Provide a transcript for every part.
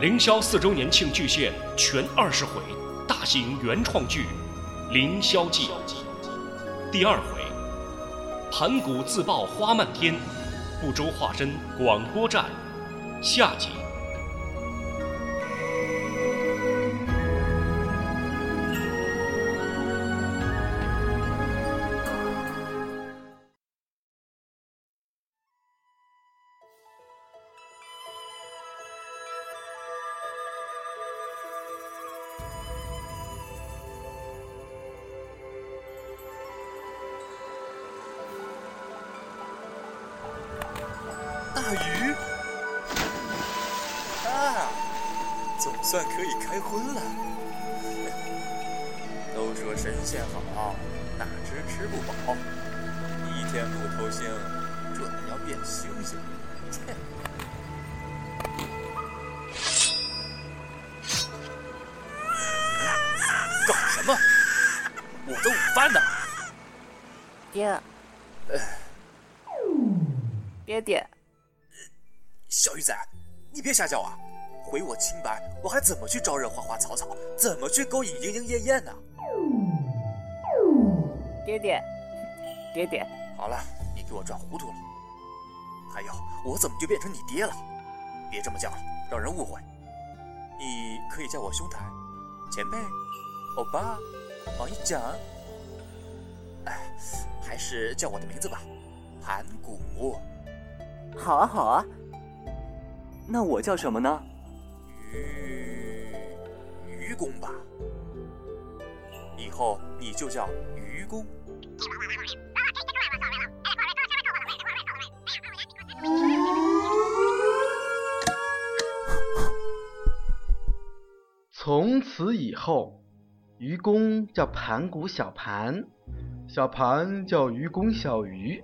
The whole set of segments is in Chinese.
凌霄四周年庆巨献全二十回，大型原创剧《凌霄记》第二回，盘古自爆花漫天，不周化身广播站下集。算可以开荤了。都说神仙好，哪知吃不饱。一天不偷腥，准要变猩猩。切！搞什么？我的午饭呢？爹，爹爹，小鱼仔，你别瞎叫啊！毁我清白，我还怎么去招惹花花草草？怎么去勾引莺莺燕燕呢？爹爹，爹爹，好了，你给我转糊涂了。还有，我怎么就变成你爹了？别这么叫了，让人误会。你可以叫我兄台、前辈、欧巴、王一讲。哎，还是叫我的名字吧，盘古。好啊，好啊。那我叫什么呢？愚愚公吧。以后你就叫愚公。从此以后，愚公叫盘古小盘，小盘叫愚公小鱼，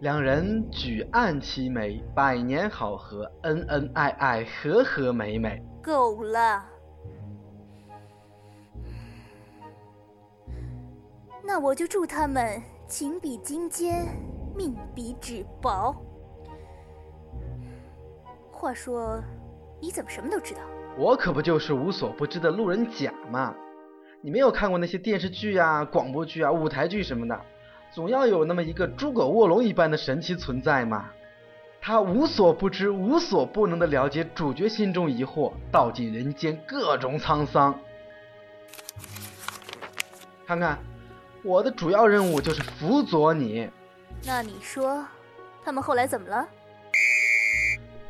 两人举案齐眉，百年好合，恩恩爱爱，和和美美。够了。那我就祝他们情比金坚，命比纸薄。话说，你怎么什么都知道？我可不就是无所不知的路人甲嘛！你没有看过那些电视剧啊、广播剧啊、舞台剧什么的，总要有那么一个诸葛卧龙一般的神奇存在嘛。他无所不知、无所不能的了解主角心中疑惑，道尽人间各种沧桑。看看，我的主要任务就是辅佐你。那你说，他们后来怎么了？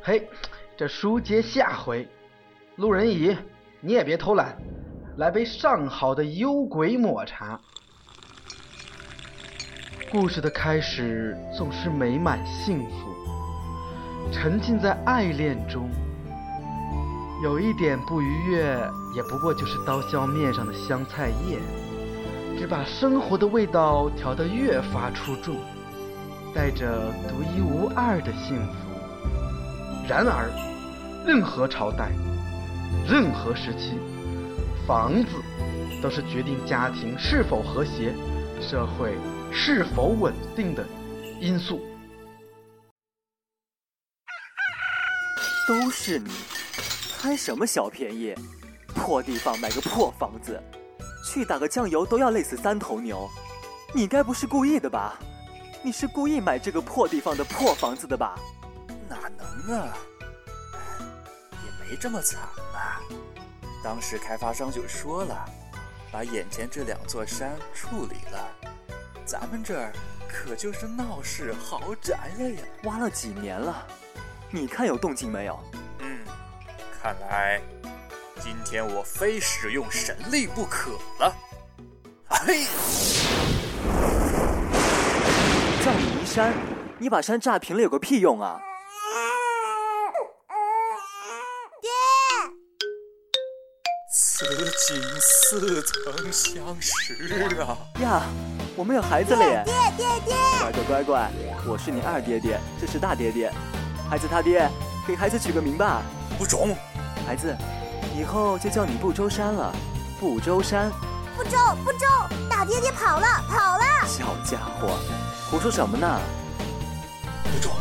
嘿，这书接下回。路人乙，你也别偷懒，来杯上好的幽鬼抹茶。故事的开始总是美满幸福，沉浸在爱恋中，有一点不愉悦，也不过就是刀削面上的香菜叶，只把生活的味道调得越发出众，带着独一无二的幸福。然而，任何朝代。任何时期，房子都是决定家庭是否和谐、社会是否稳定的因素。都是你，贪什么小便宜？破地方买个破房子，去打个酱油都要累死三头牛。你该不是故意的吧？你是故意买这个破地方的破房子的吧？哪能啊！也没这么惨啊。当时开发商就说了，把眼前这两座山处理了，咱们这儿可就是闹市豪宅了呀！挖了几年了，你看有动静没有？嗯，看来今天我非使用神力不可了。嘿，叫你移山，你把山炸平了有个屁用啊！似曾相识啊！呀，我们有孩子了耶！爹爹爹！乖乖乖乖，我是你二爹爹，这是大爹爹。孩子他爹，给孩子取个名吧。不中。孩子，以后就叫你不周山了。不周山。不周不周，大爹爹跑了跑了！小家伙，胡说什么呢？不中，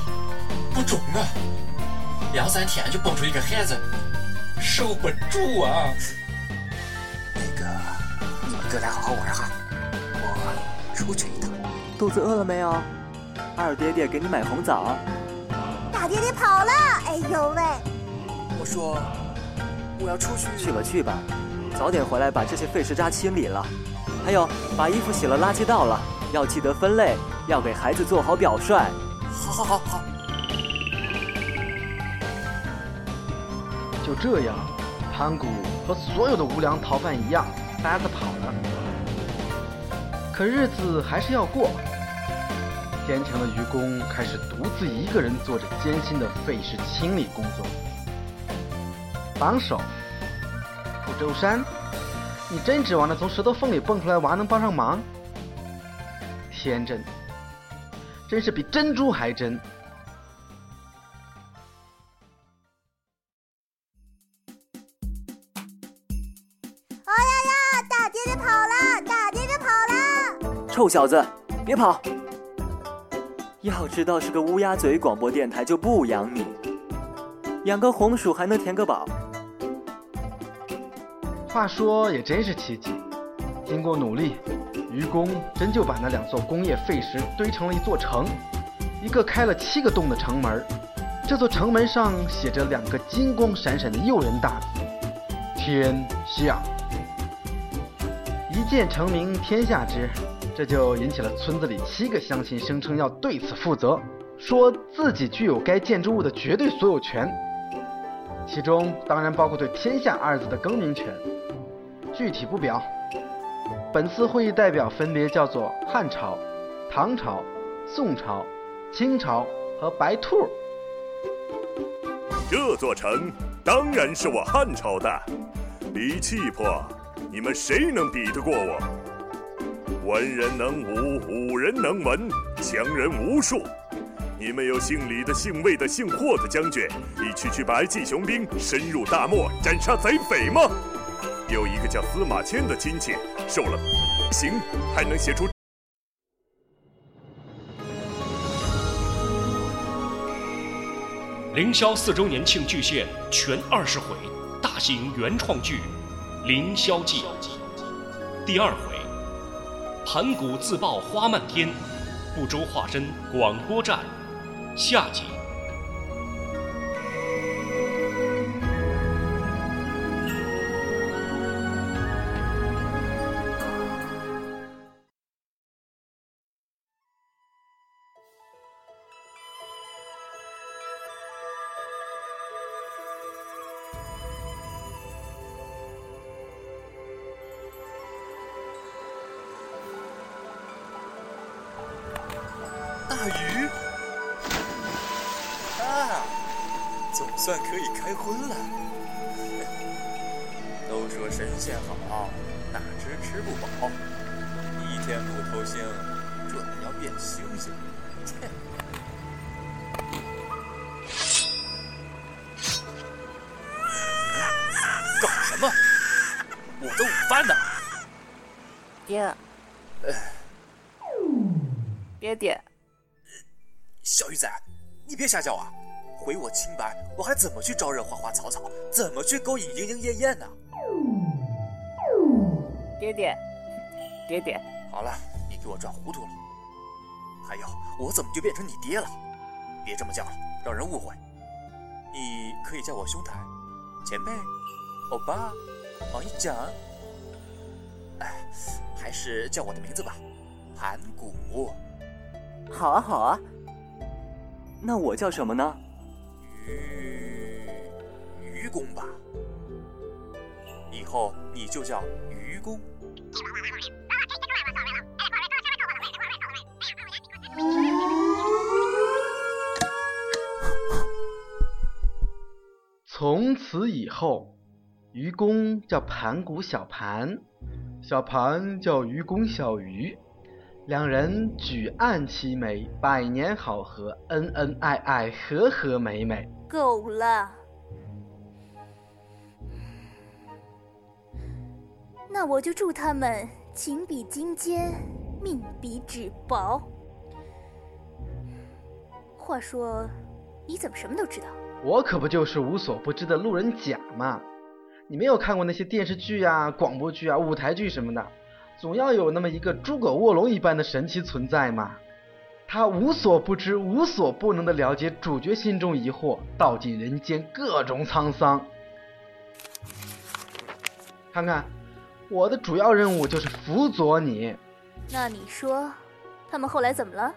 不中啊！两三天就蹦出一个孩子。受不住啊！那个，你们哥俩好好玩哈，我出去一趟。肚子饿了没有？二爹爹给你买红枣。大爹爹跑了！哎呦喂！我说，我要出去。去吧去吧，早点回来把这些废石渣清理了。还有，把衣服洗了，垃圾倒了，要记得分类，要给孩子做好表率。好好好好。就这样，盘古和所有的无良逃犯一样。可日子还是要过。坚强的愚公开始独自一个人做着艰辛的废石清理工作。帮手，不周山，你真指望着从石头缝里蹦出来娃能帮上忙？天真，真是比珍珠还真。臭小子，别跑！要知道是个乌鸦嘴广播电台就不养你，养个红薯还能填个饱。话说也真是奇迹，经过努力，愚公真就把那两座工业废石堆成了一座城，一个开了七个洞的城门。这座城门上写着两个金光闪闪的诱人大字：天下。一剑成名天下知。这就引起了村子里七个乡亲声称要对此负责，说自己具有该建筑物的绝对所有权，其中当然包括对“天下”二字的更名权。具体不表。本次会议代表分别叫做汉朝、唐朝、宋朝、清朝和白兔。这座城当然是我汉朝的，比气魄，你们谁能比得过我？文人能武，武人能文，强人无数。你们有姓李的、姓魏的、姓霍的将军，一区区白骑雄兵深入大漠斩杀贼匪吗？有一个叫司马迁的亲戚受了刑，还能写出凌霄四周年庆巨献全二十回大型原创剧《凌霄记》第二回。盘古自爆花漫天，不周化身广播站，下集。大鱼啊，总算可以开荤了。都说神仙好，哪知吃不饱。一天不偷腥，准要变猩猩。切！搞什么？我的午饭呢？爹。爹爹。小鱼仔，你别瞎叫啊！毁我清白，我还怎么去招惹花花草草？怎么去勾引莺莺燕燕呢？爹爹，爹爹，好了，你给我转糊涂了。还有，我怎么就变成你爹了？别这么叫了，让人误会。你可以叫我兄台、前辈、欧巴、王一讲。哎，还是叫我的名字吧，盘古。好啊，好啊。那我叫什么呢？愚愚公吧，以后你就叫愚公。从此以后，愚公叫盘古小盘，小盘叫愚公小鱼。两人举案齐眉，百年好合，恩恩爱爱，和和美美。够了，那我就祝他们情比金坚，命比纸薄。话说，你怎么什么都知道？我可不就是无所不知的路人甲嘛。你没有看过那些电视剧啊、广播剧啊、舞台剧什么的，总要有那么一个诸葛卧龙一般的神奇存在嘛。他无所不知、无所不能的了解主角心中疑惑，道尽人间各种沧桑。看看，我的主要任务就是辅佐你。那你说，他们后来怎么了？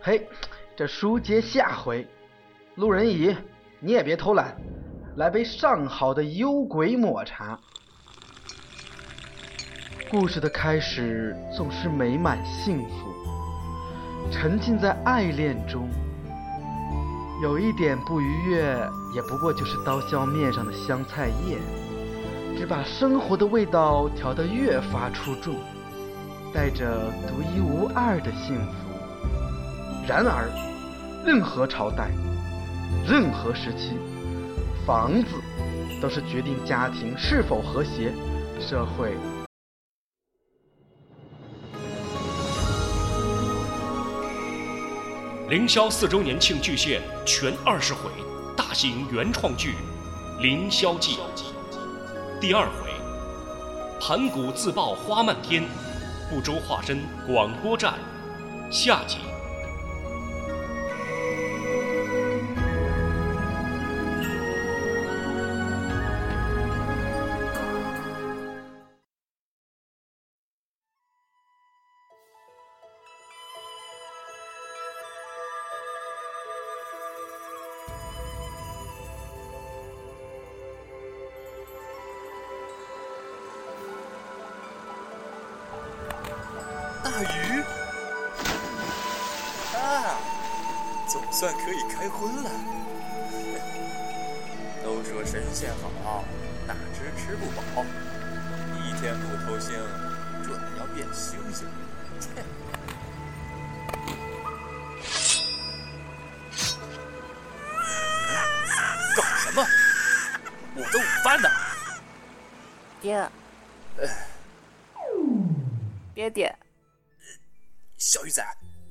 嘿，这书接下回。路人乙，你也别偷懒，来杯上好的幽鬼抹茶。故事的开始总是美满幸福。沉浸在爱恋中，有一点不愉悦，也不过就是刀削面上的香菜叶，只把生活的味道调得越发出众，带着独一无二的幸福。然而，任何朝代、任何时期，房子都是决定家庭是否和谐、社会。凌霄四周年庆巨献全二十回，大型原创剧《凌霄记》第二回：盘古自爆花漫天，不周化身广播站下集。大鱼啊，总算可以开荤了。都说神仙好，哪知吃不饱。一天不偷腥，准要变猩猩。切！搞什么？我的午饭呢？爹，爹爹，小鱼仔，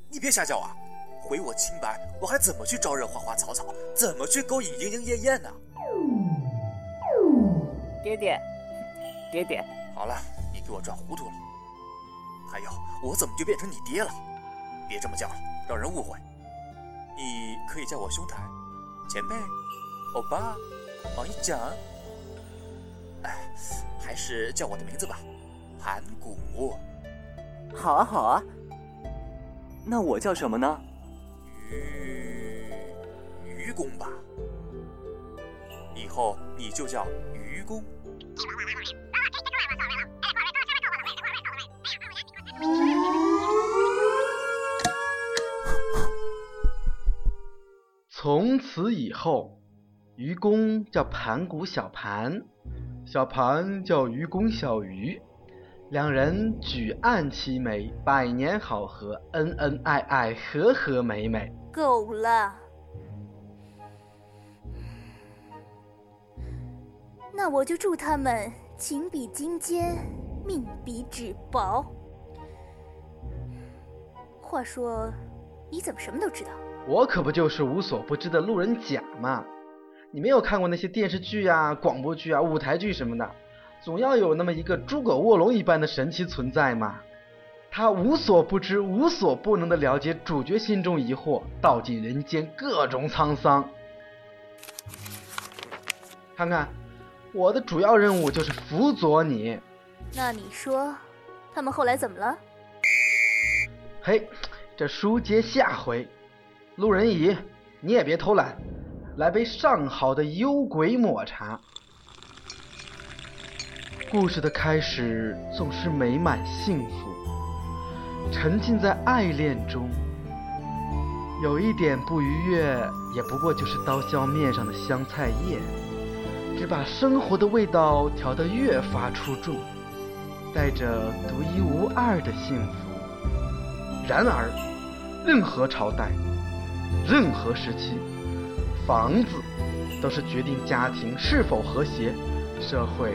你别瞎叫啊！毁我清白，我还怎么去招惹花花草草？怎么去勾引莺莺燕燕呢？爹爹，爹爹，好了，你给我转糊涂了。还有，我怎么就变成你爹了？别这么叫了，让人误会。你可以叫我兄台、前辈、欧巴、王一讲。哎，还是叫我的名字吧，盘古。好啊好啊。那我叫什么呢？愚愚公吧。以后你就叫愚公。从此以后，愚公叫盘古小盘，小盘叫愚公小鱼，两人举案齐眉，百年好合，恩恩爱爱，和和美美。够了。那我就祝他们情比金坚，命比纸薄。话说，你怎么什么都知道？我可不就是无所不知的路人甲嘛！你没有看过那些电视剧啊、广播剧啊、舞台剧什么的，总要有那么一个诸葛卧龙一般的神奇存在嘛。他无所不知、无所不能的了解主角心中疑惑，道尽人间各种沧桑。看看，我的主要任务就是辅佐你。那你说，他们后来怎么了？嘿，这书接下回。路人乙，你也别偷懒，来杯上好的幽鬼抹茶。故事的开始总是美满幸福。沉浸在爱恋中，有一点不愉悦，也不过就是刀削面上的香菜叶，只把生活的味道调得越发出众，带着独一无二的幸福。然而，任何朝代。任何时期，房子都是决定家庭是否和谐、社会